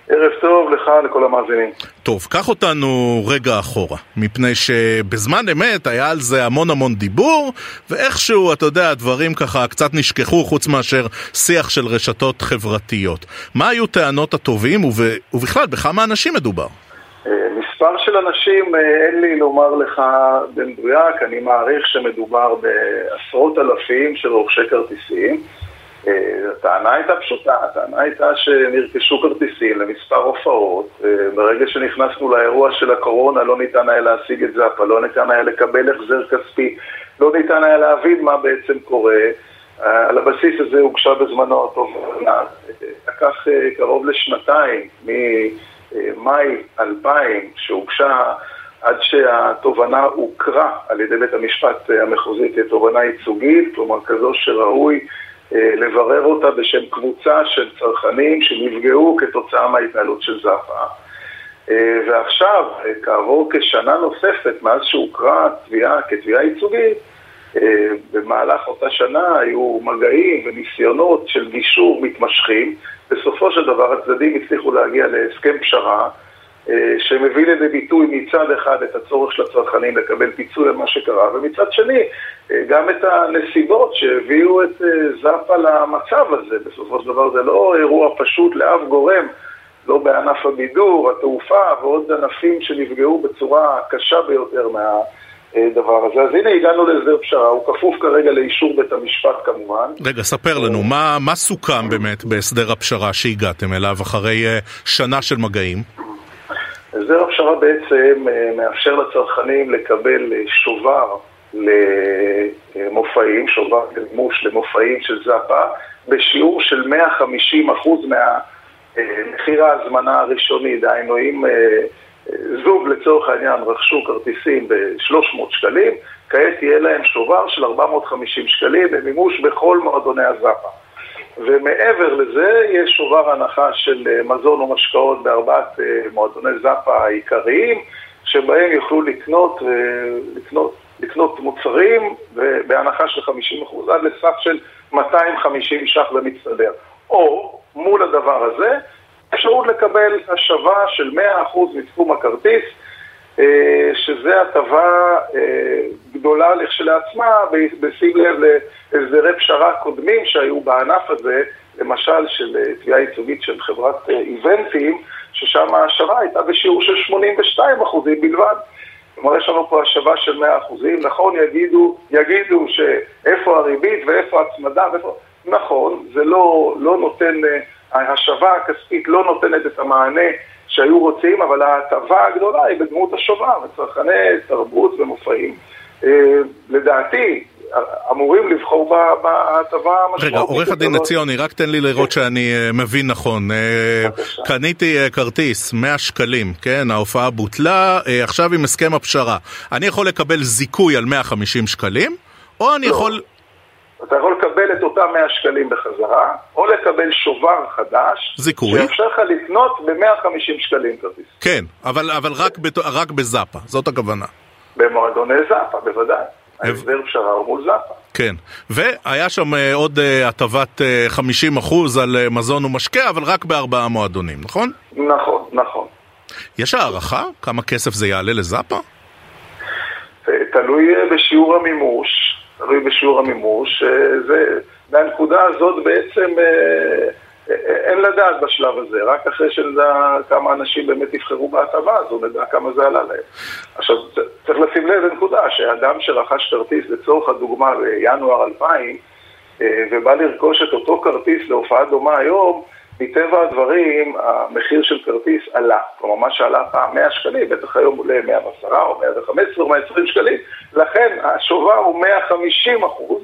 ערב טוב לך, לכל המאזינים. טוב, קח אותנו רגע אחורה, מפני שבזמן אמת היה על זה המון המון דיבור, ואיכשהו, אתה יודע, הדברים ככה קצת נשכחו, חוץ מאשר שיח של רשתות חברתיות. מה היו טענות הטובים, וב... ובכלל, בכמה אנשים מדובר? אה, מספר של אנשים, אה, אין לי לומר לך במדויק, אני מעריך שמדובר בעשרות אלפים של רוכשי כרטיסים. אה, הטענה הייתה פשוטה, הטענה הייתה שנרכשו כרטיסים למספר הופעות, אה, ברגע שנכנסנו לאירוע של הקורונה לא ניתן היה להשיג את זאפה, לא ניתן היה לקבל החזר כספי, לא ניתן היה להבין מה בעצם קורה. אה, על הבסיס הזה הוגשה בזמנו התובנה, לקח קרוב לשנתיים, ממאי 2000, שהוגשה עד שהתובנה הוכרה על ידי בית המשפט המחוזי כתובנה ייצוגית, כלומר כזו שראוי לברר אותה בשם קבוצה של צרכנים שנפגעו כתוצאה מההתנהלות של זאפה. אה, ועכשיו, אה, כעבור כשנה נוספת מאז שהוכרה התביעה כתביעה ייצוגית, במהלך אותה שנה היו מגעים וניסיונות של גישור מתמשכים. בסופו של דבר הצדדים הצליחו להגיע להסכם פשרה אה, שמביא לידי ביטוי מצד אחד את הצורך של הצרכנים לקבל פיצוי על מה שקרה, ומצד שני אה, גם את הנסיבות שהביאו את אה, זאפה למצב הזה. בסופו של דבר זה לא אירוע פשוט לאף גורם, לא בענף הבידור, התעופה ועוד ענפים שנפגעו בצורה קשה ביותר מה... דבר הזה. אז הנה הגענו להסדר פשרה, הוא כפוף כרגע לאישור בית המשפט כמובן. רגע, ספר לנו, מה, מה סוכם באמת בהסדר הפשרה שהגעתם אליו אחרי שנה של מגעים? הסדר הפשרה בעצם אה, מאפשר לצרכנים לקבל אה, שובר למופעים, שובר למימוש למופעים של זאפה, בשיעור של 150% מהמחיר ההזמנה הראשוני, דהיינו אם אה, זוג לצורך העניין רכשו כרטיסים ב-300 שקלים, כעת יהיה להם שובר של 450 שקלים במימוש בכל מועדוני הזאפה. ומעבר לזה יש שובר הנחה של אה, מזון ומשקאות בארבעת אה, מועדוני זאפה העיקריים, שבהם יוכלו לקנות, אה, לקנות, לקנות מוצרים בהנחה של 50% עד לסך של 250 ש"ח במצטבר. או מול הדבר הזה, אפשרות לקבל השבה של 100% מסכום הכרטיס שזה הטבה אה, גדולה לכשלעצמה, בשים לב להסדרי פשרה קודמים שהיו בענף הזה, למשל של אה, תביעה ייצוגית של חברת איבנטים, ששם ההשבה הייתה בשיעור של 82 אחוזים בלבד. כלומר, יש לנו פה השבה של 100 אחוזים. נכון, יגידו, יגידו שאיפה הריבית ואיפה ההצמדה, ואיפה... נכון, זה לא, לא נותן, ההשבה הכספית לא נותנת את המענה שהיו רוצים, אבל ההטבה הגדולה היא בדמות השובר, צרכני תרבות ומופעים. אה, לדעתי, אמורים לבחור בהטבה המשמעותית. רגע, עורך הדין עציוני, רק תן לי לראות שאני אה, מבין נכון. אה, קניתי כרטיס, 100 שקלים, כן, ההופעה בוטלה, עכשיו עם הסכם הפשרה. אני יכול לקבל זיכוי על 150 שקלים, או אני לא. יכול... אתה יכול לקבל את אותם 100 שקלים בחזרה, או לקבל שובר חדש, זיכוי, שיאפשר לך לקנות ב-150 שקלים כרטיס. כן, אבל, אבל רק, בת... רק בזאפה, זאת הכוונה. במועדוני זאפה, בוודאי. ההסדר פשרה הוא מול זאפה. כן, והיה שם אה, עוד אה, הטבת 50% על אה, מזון ומשקה, אבל רק בארבעה מועדונים, נכון? נכון, נכון. יש הערכה כמה כסף זה יעלה לזאפה? תלוי בשיעור המימוש, תלוי בשיעור המימוש. זה, מהנקודה הזאת בעצם אין לדעת בשלב הזה, רק אחרי שנדע כמה אנשים באמת יבחרו בהטבה הזו, נדע כמה זה עלה להם. עכשיו, צריך לשים לב לנקודה, שאדם שרכש כרטיס לצורך הדוגמה בינואר 2000, ובא לרכוש את אותו כרטיס להופעה דומה היום, מטבע הדברים, המחיר של כרטיס עלה. כלומר, מה שעלה פעם 100 שקלים, בטח היום עולה 110 או 115 או 120 שקלים, לכן השובר הוא 150 אחוז.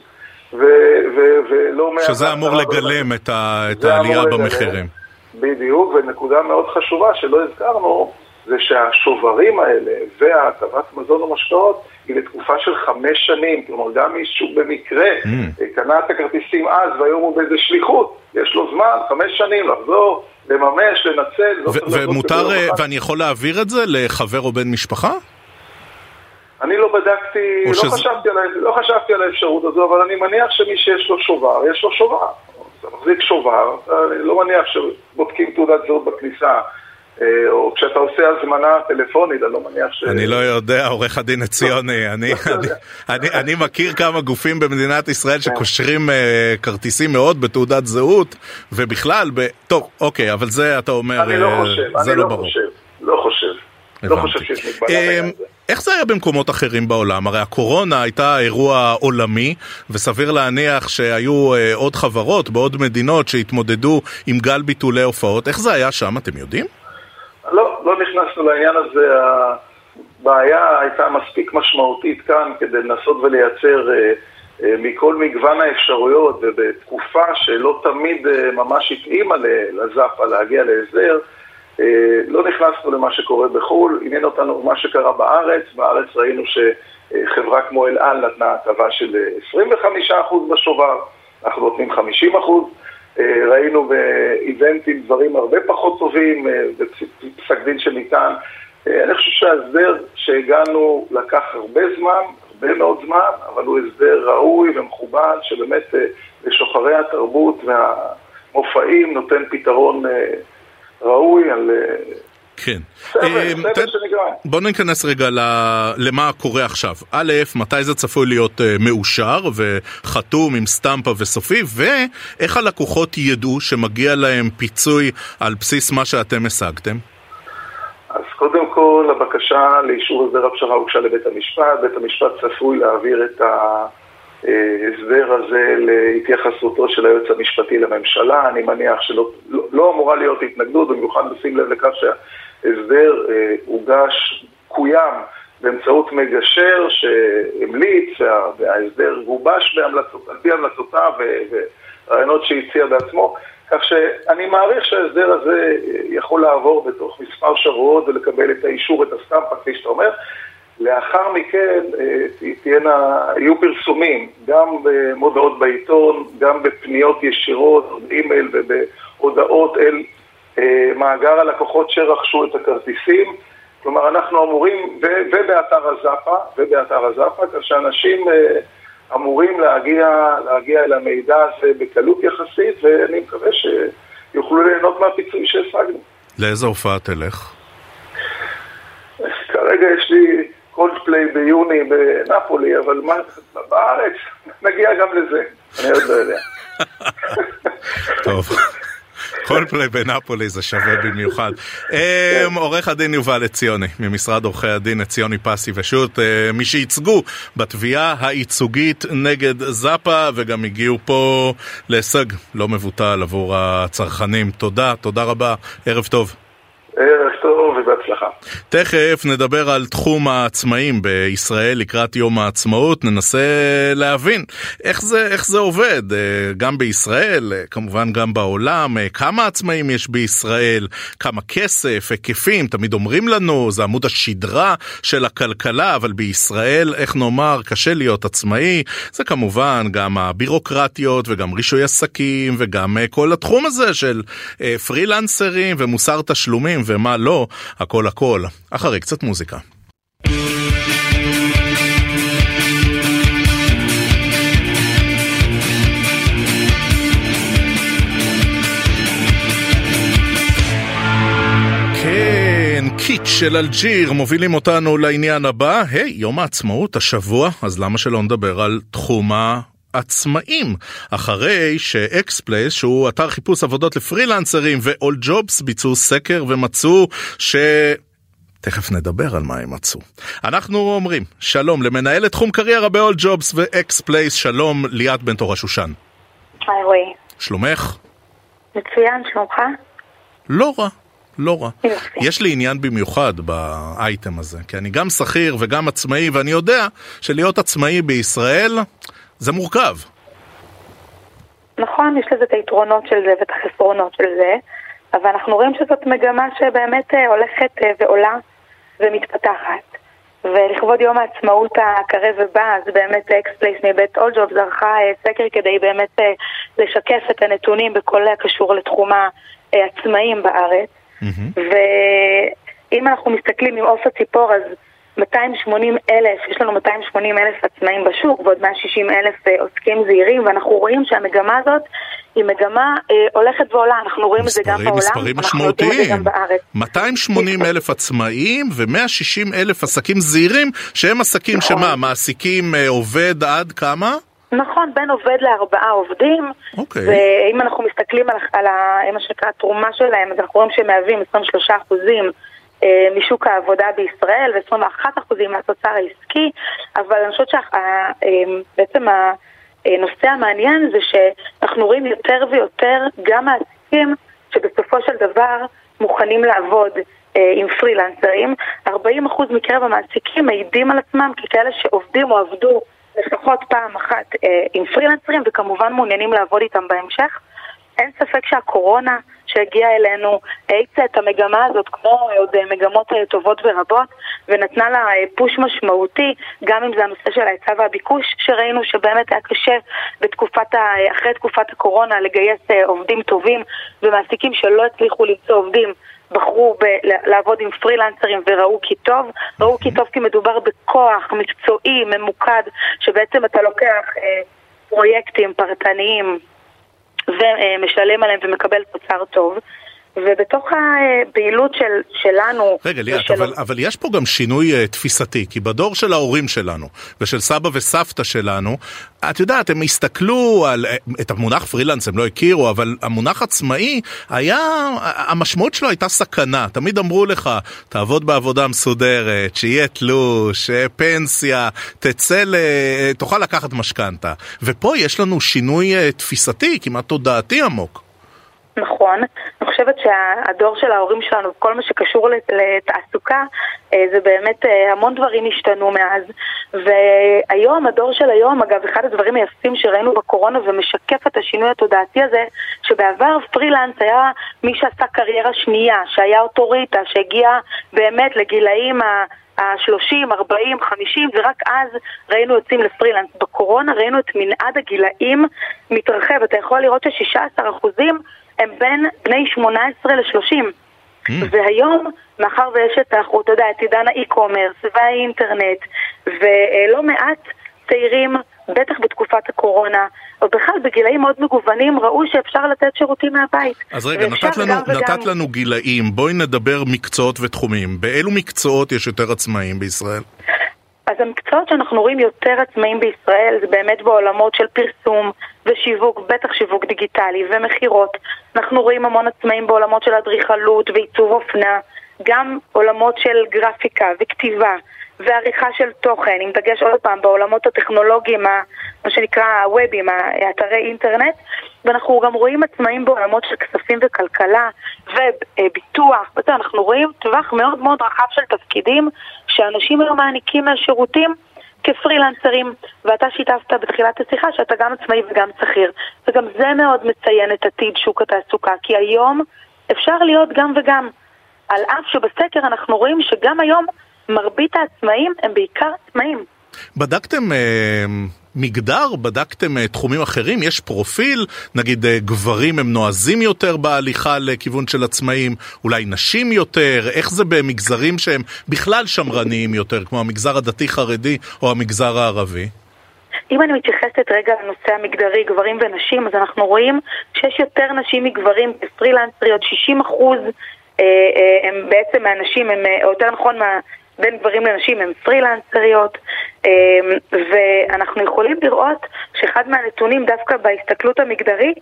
ולא... שזה אמור לגלם את, ה, את העלייה במחירים. בדיוק, ונקודה מאוד חשובה שלא הזכרנו, זה שהשוברים האלה והטבת מזון ומשקאות היא לתקופה של חמש שנים, כלומר גם מי שהוא במקרה mm. קנה את הכרטיסים אז והיום הוא באיזה שליחות, יש לו זמן, חמש שנים לחזור, לממש, לנצל. ומותר, ואני יכול להעביר את זה לחבר או בן משפחה? אני לא בדקתי, לא, שזה... חשבתי על, לא חשבתי על האפשרות הזו, אבל אני מניח שמי שיש לו שובר, יש לו שובר. אתה מחזיק שובר, אני לא מניח שבודקים תעודת זהות בכניסה. אה, או כשאתה עושה הזמנה טלפונית, אני לא מניח ש... אני לא יודע, עורך הדין עציוני, אני, אני, אני, אני מכיר כמה גופים במדינת ישראל. שקושרים uh, כרטיסים מאוד בתעודת זהות, ובכלל, ב... טוב, אוקיי, אבל זה אתה אומר, אני לא חושב, זה אני לא לא ברור. חושב, לא חושב. לא חושב שיש מגבלה בעניין הזה. איך זה היה במקומות אחרים בעולם? הרי הקורונה הייתה אירוע עולמי, וסביר להניח שהיו אה, עוד חברות בעוד מדינות שהתמודדו עם גל ביטולי הופעות. איך זה היה שם, אתם יודעים? לא, נכנסנו לעניין הזה. הבעיה הייתה מספיק משמעותית כאן כדי לנסות ולייצר אה, אה, מכל מגוון האפשרויות, ובתקופה שלא תמיד אה, ממש התאימה לזאפה להגיע להסדר, לא נכנסנו למה שקורה בחו"ל, עניין אותנו מה שקרה בארץ, בארץ ראינו שחברה כמו אל על נתנה הטבה של 25% בשובר, אנחנו נותנים 50%, אה, ראינו באיבנטים דברים הרבה פחות טובים, אה, בפסק דין שניתן. אני חושב שההסדר שהגענו לקח הרבה זמן, הרבה מאוד זמן, אבל הוא הסדר ראוי ומכובד, שבאמת לשוחרי התרבות והמופעים נותן פתרון ראוי על... כן. סבל, סבל אה, שנגרם. בוא ניכנס רגע למה קורה עכשיו. א', מתי זה צפוי להיות אה, מאושר וחתום עם סטמפה וסופי, ואיך הלקוחות ידעו שמגיע להם פיצוי על בסיס מה שאתם השגתם? אז קודם כל, הבקשה לאישור הסדר הפשרה הוגשה לבית המשפט. בית המשפט צפוי להעביר את ה... ההסבר הזה להתייחסותו של היועץ המשפטי לממשלה. אני מניח שלא לא, לא אמורה להיות התנגדות, במיוחד בשים לב לכך שההסדר אה, הוגש, קוים באמצעות מגשר שהמליץ, וה, וההסדר גובש בהמלצות, על פי המלצותיו ורעיונות שהציע בעצמו. כך שאני מעריך שההסדר הזה יכול לעבור בתוך מספר שבועות ולקבל את האישור, את הסטמפה, כפי שאתה אומר. לאחר מכן אה, תהיינה, יהיו פרסומים, גם במודעות בעיתון, גם בפניות ישירות, באימייל ובהודעות אל אה, מאגר הלקוחות שרכשו את הכרטיסים. כלומר, אנחנו אמורים, ובאתר הזאפה, ובאתר הזאפה, כך שאנשים אה, אמורים להגיע, להגיע אל המידע הזה בקלות יחסית, ואני מקווה שיוכלו ליהנות מהפיצוי שהשגנו. לאיזה הופעה תלך? כרגע יש לי קולדפליי ביוני בנפולי, אבל מה, בארץ, נגיע גם לזה, אני עוד לא יודע. טוב. קולדפליי בנפולי זה שווה במיוחד. אמ, עורך הדין יובל עציוני, ממשרד עורכי הדין עציוני פסי ושות', אה, מי שייצגו בתביעה הייצוגית נגד זאפה, וגם הגיעו פה להישג לא מבוטל עבור הצרכנים. תודה, תודה רבה, ערב טוב. ערב תכף נדבר על תחום העצמאים בישראל לקראת יום העצמאות, ננסה להבין איך זה, איך זה עובד, אה, גם בישראל, אה, כמובן גם בעולם, אה, כמה עצמאים יש בישראל, כמה כסף, היקפים, תמיד אומרים לנו, זה עמוד השדרה של הכלכלה, אבל בישראל, איך נאמר, קשה להיות עצמאי, זה כמובן גם הבירוקרטיות וגם רישוי עסקים וגם כל התחום הזה של פרילנסרים ומוסר תשלומים ומה לא, הכל הכל. אחרי קצת מוזיקה. כן, קיט של אלג'יר מובילים אותנו לעניין הבא. היי, hey, יום העצמאות השבוע, אז למה שלא נדבר על תחום עצמאים, אחרי ש-X-Place, שהוא אתר חיפוש עבודות לפרילנסרים ו-AllJobs ביצעו סקר ומצאו ש... תכף נדבר על מה הם מצאו. אנחנו אומרים שלום למנהלת תחום קריירה ב-AllJobs ו-X-Place, שלום ליאת בן תורה שושן. היי רועי. שלומך? מצוין, שלומך? לא רע. לא רע. יש לי עניין במיוחד באייטם הזה, כי אני גם שכיר וגם עצמאי, ואני יודע שלהיות עצמאי בישראל זה מורכב. נכון, יש לזה את היתרונות של זה ואת החסרונות של זה, אבל אנחנו רואים שזאת מגמה שבאמת אה, הולכת אה, ועולה ומתפתחת. ולכבוד יום העצמאות הקרב ובא, אז באמת X-Place מבית אולג'וב זרחה אה, סקר כדי באמת לשקף את הנתונים בכל הקשור לתחום העצמאים בארץ. Mm-hmm. ואם אנחנו מסתכלים עם עוף הציפור, אז 280 אלף, יש לנו 280 אלף עצמאים בשוק ועוד 160 אלף אה, עוסקים זעירים ואנחנו רואים שהמגמה הזאת היא מגמה אה, הולכת ועולה, אנחנו רואים מספרים, את זה גם בעולם, מספרים משמעותיים, 280 אלף עצמאים ו-160 אלף עסקים זעירים שהם עסקים נכון. שמה, מעסיקים אה, עובד עד כמה? נכון, בין עובד לארבעה עובדים, אוקיי. ואם אנחנו מסתכלים על, על מה שנקרא התרומה שלהם, אז אנחנו רואים שהם מהווים 23 אחוזים משוק העבודה בישראל ו-21% מהתוצר העסקי, אבל אני חושבת שבעצם אה, הנושא המעניין זה שאנחנו רואים יותר ויותר גם מעסיקים שבסופו של דבר מוכנים לעבוד אה, עם פרילנסרים. 40% מקרב המעסיקים מעידים על עצמם ככאלה שעובדים או עבדו לפחות פעם אחת עם פרילנסרים וכמובן מעוניינים לעבוד איתם בהמשך. אין ספק שהקורונה שהגיעה אלינו האיצה את המגמה הזאת כמו עוד מגמות טובות ורבות ונתנה לה פוש משמעותי גם אם זה הנושא של ההיצע והביקוש שראינו שבאמת היה קשה בתקופת ה... אחרי תקופת הקורונה לגייס עובדים טובים ומעסיקים שלא הצליחו למצוא עובדים בחרו ב- לעבוד עם פרילנסרים וראו כי טוב, ראו כי טוב כי מדובר בכוח מקצועי, ממוקד, שבעצם אתה לוקח אה, פרויקטים פרטניים ומשלם עליהם ומקבל תוצר טוב. ובתוך הפעילות של, שלנו... רגע, ליאת, ושל... אבל, אבל יש פה גם שינוי uh, תפיסתי, כי בדור של ההורים שלנו ושל סבא וסבתא שלנו, את יודעת, הם הסתכלו על... אה, את המונח פרילנס הם לא הכירו, אבל המונח עצמאי היה... המשמעות שלו הייתה סכנה. תמיד אמרו לך, תעבוד בעבודה מסודרת, שיהיה תלוש, אה, פנסיה, תצא ל... תוכל לקחת משכנתה. ופה יש לנו שינוי תפיסתי, כמעט תודעתי עמוק. נכון. חושבת שהדור של ההורים שלנו, כל מה שקשור לתעסוקה, אה, זה באמת אה, המון דברים השתנו מאז. והיום, הדור של היום, אגב, אחד הדברים היפים שראינו בקורונה ומשקף את השינוי התודעתי הזה, שבעבר פרילנס היה מי שעשה קריירה שנייה, שהיה אוטוריטה, שהגיע באמת לגילאים ה... ה-30, 40, 50, ורק אז ראינו יוצאים לפרילנס. בקורונה ראינו את מנעד הגילאים מתרחב. אתה יכול לראות ש-16% הם בין בני 18 ל-30. Mm. והיום, מאחר ויש את, אתה יודע, את עידן האי-קומרס והאינטרנט, ולא מעט צעירים, בטח בתקופת הקורונה, או בכלל בגילאים מאוד מגוונים, ראו שאפשר לתת שירותים מהבית. אז רגע, נתת לנו, נתת לנו גילאים, בואי נדבר מקצועות ותחומים. באילו מקצועות יש יותר עצמאים בישראל? אז המקצועות שאנחנו רואים יותר עצמאים בישראל זה באמת בעולמות של פרסום ושיווק, בטח שיווק דיגיטלי ומכירות. אנחנו רואים המון עצמאים בעולמות של אדריכלות ועיצוב אופנה, גם עולמות של גרפיקה וכתיבה ועריכה של תוכן, עם דגש עוד פעם בעולמות הטכנולוגיים, מה שנקרא הוובים, אתרי אינטרנט, ואנחנו גם רואים עצמאים בעולמות של כספים וכלכלה וביטוח, ואתה, אנחנו רואים טווח מאוד מאוד רחב של תפקידים שאנשים היום מעניקים מהשירותים כפרילנסרים, ואתה שיתפת בתחילת השיחה שאתה גם עצמאי וגם שכיר, וגם זה מאוד מציין את עתיד שוק התעסוקה, כי היום אפשר להיות גם וגם. על אף שבסקר אנחנו רואים שגם היום מרבית העצמאים הם בעיקר עצמאים. בדקתם אה, מגדר? בדקתם אה, תחומים אחרים? יש פרופיל? נגיד אה, גברים הם נועזים יותר בהליכה לכיוון של עצמאים? אולי נשים יותר? איך זה במגזרים שהם בכלל שמרניים יותר, כמו המגזר הדתי-חרדי או המגזר הערבי? אם אני מתייחסת רגע לנושא המגדרי, גברים ונשים, אז אנחנו רואים שיש יותר נשים מגברים כפרילנסריות, 60 אחוז אה, אה, הם בעצם מהנשים, הם, או יותר נכון מה... בין גברים לנשים הם פרילנסריות ואנחנו יכולים לראות שאחד מהנתונים דווקא בהסתכלות המגדרית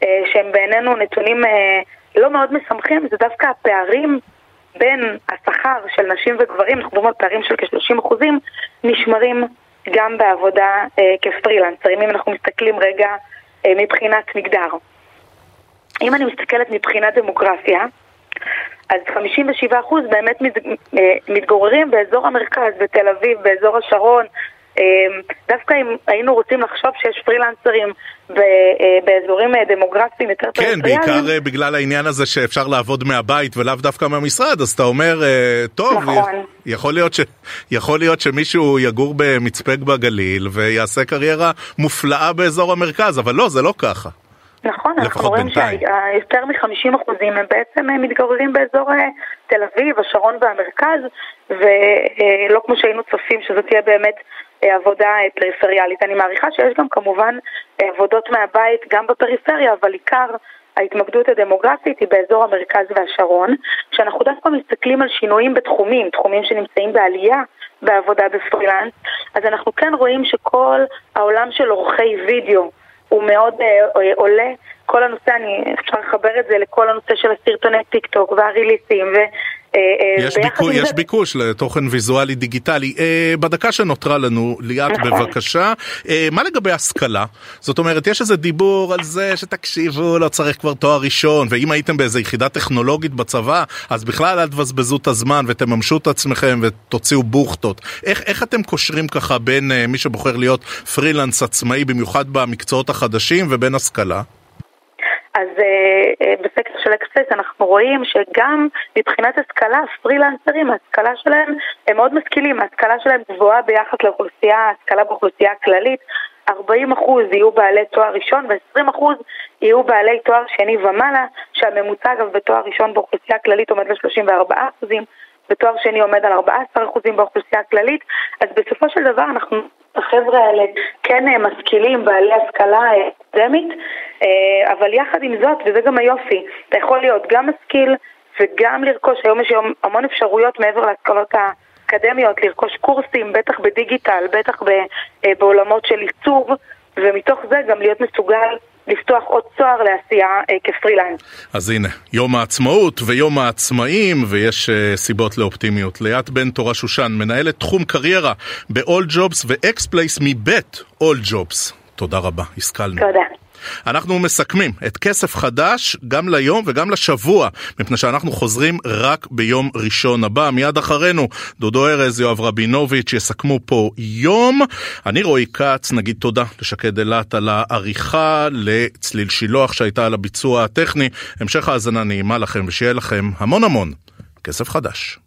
שהם בעינינו נתונים לא מאוד משמחים זה דווקא הפערים בין השכר של נשים וגברים, אנחנו מדברים על פערים של כ-30 נשמרים גם בעבודה כפרילנסרים אם אנחנו מסתכלים רגע מבחינת מגדר. אם אני מסתכלת מבחינת דמוגרפיה אז 57% באמת אה, מתגוררים באזור המרכז, בתל אביב, באזור השרון. אה, דווקא אם היינו רוצים לחשוב שיש פרילנסרים אה, באזורים דמוגרפיים יותר כן, בעיקר בגלל העניין הזה שאפשר לעבוד מהבית ולאו דווקא מהמשרד, אז אתה אומר, טוב, נכון. יכול, להיות ש... יכול להיות שמישהו יגור במצפה בגליל ויעשה קריירה מופלאה באזור המרכז, אבל לא, זה לא ככה. נכון, אנחנו רואים שיותר מ-50% הם בעצם אה, מתגוררים באזור אה, תל אביב, השרון והמרכז, ולא כמו שהיינו צופים שזו תהיה באמת אה, עבודה פריפריאלית. אני מעריכה שיש גם כמובן עבודות מהבית גם בפריפריה, אבל עיקר ההתמקדות הדמוגרפית היא באזור המרכז והשרון. כשאנחנו דווקא מסתכלים על שינויים בתחומים, תחומים שנמצאים בעלייה בעבודה בפרילנס, אז אנחנו כן רואים שכל העולם של עורכי וידאו הוא מאוד אה, עולה. כל הנושא, אני, אפשר לחבר את זה לכל הנושא של הסרטוני טיק טוק והריליסים. אה, אה, יש, ביקוש, יש זה... ביקוש לתוכן ויזואלי דיגיטלי. אה, בדקה שנותרה לנו, ליאת נכון. בבקשה, אה, מה לגבי השכלה? זאת אומרת, יש איזה דיבור על זה שתקשיבו, לא צריך כבר תואר ראשון, ואם הייתם באיזה יחידה טכנולוגית בצבא, אז בכלל אל תבזבזו את הזמן ותממשו את עצמכם ותוציאו בוכטות. איך, איך אתם קושרים ככה בין אה, מי שבוחר להיות פרילנס עצמאי, במיוחד במקצועות החדשים, ובין השכלה? אז uh, uh, בסקר של אקספס אנחנו רואים שגם מבחינת השכלה, פרילנסרים, ההשכלה שלהם הם מאוד משכילים, ההשכלה שלהם גבוהה ביחס לאוכלוסייה, ההשכלה באוכלוסייה הכללית. 40% יהיו בעלי תואר ראשון ו-20% יהיו בעלי תואר שני ומעלה, שהממוצע אגב בתואר ראשון באוכלוסייה הכללית עומד ל-34%, בתואר שני עומד על 14% באוכלוסייה הכללית, אז בסופו של דבר אנחנו החבר'ה האלה כן אה, משכילים, בעלי השכלה אקדמית, אה, אבל יחד עם זאת, וזה גם היופי, אתה יכול להיות גם משכיל וגם לרכוש, היום יש היום המון אפשרויות מעבר להשכלות האקדמיות, לרכוש קורסים, בטח בדיגיטל, בטח אה, בעולמות של עיצוב, ומתוך זה גם להיות מסוגל לפתוח עוד צוהר לעשייה אה, כפרילנס. אז הנה, יום העצמאות ויום העצמאים, ויש אה, סיבות לאופטימיות. ליאת בן תורה שושן, מנהלת תחום קריירה ב-all jobs ו-X Place מבית all jobs. תודה רבה, השכלנו. תודה. אנחנו מסכמים את כסף חדש גם ליום וגם לשבוע, מפני שאנחנו חוזרים רק ביום ראשון הבא. מיד אחרינו, דודו ארז, יואב רבינוביץ', יסכמו פה יום. אני רועי כץ, נגיד תודה לשקד אילת על העריכה, לצליל שילוח שהייתה על הביצוע הטכני. המשך האזנה נעימה לכם ושיהיה לכם המון המון כסף חדש.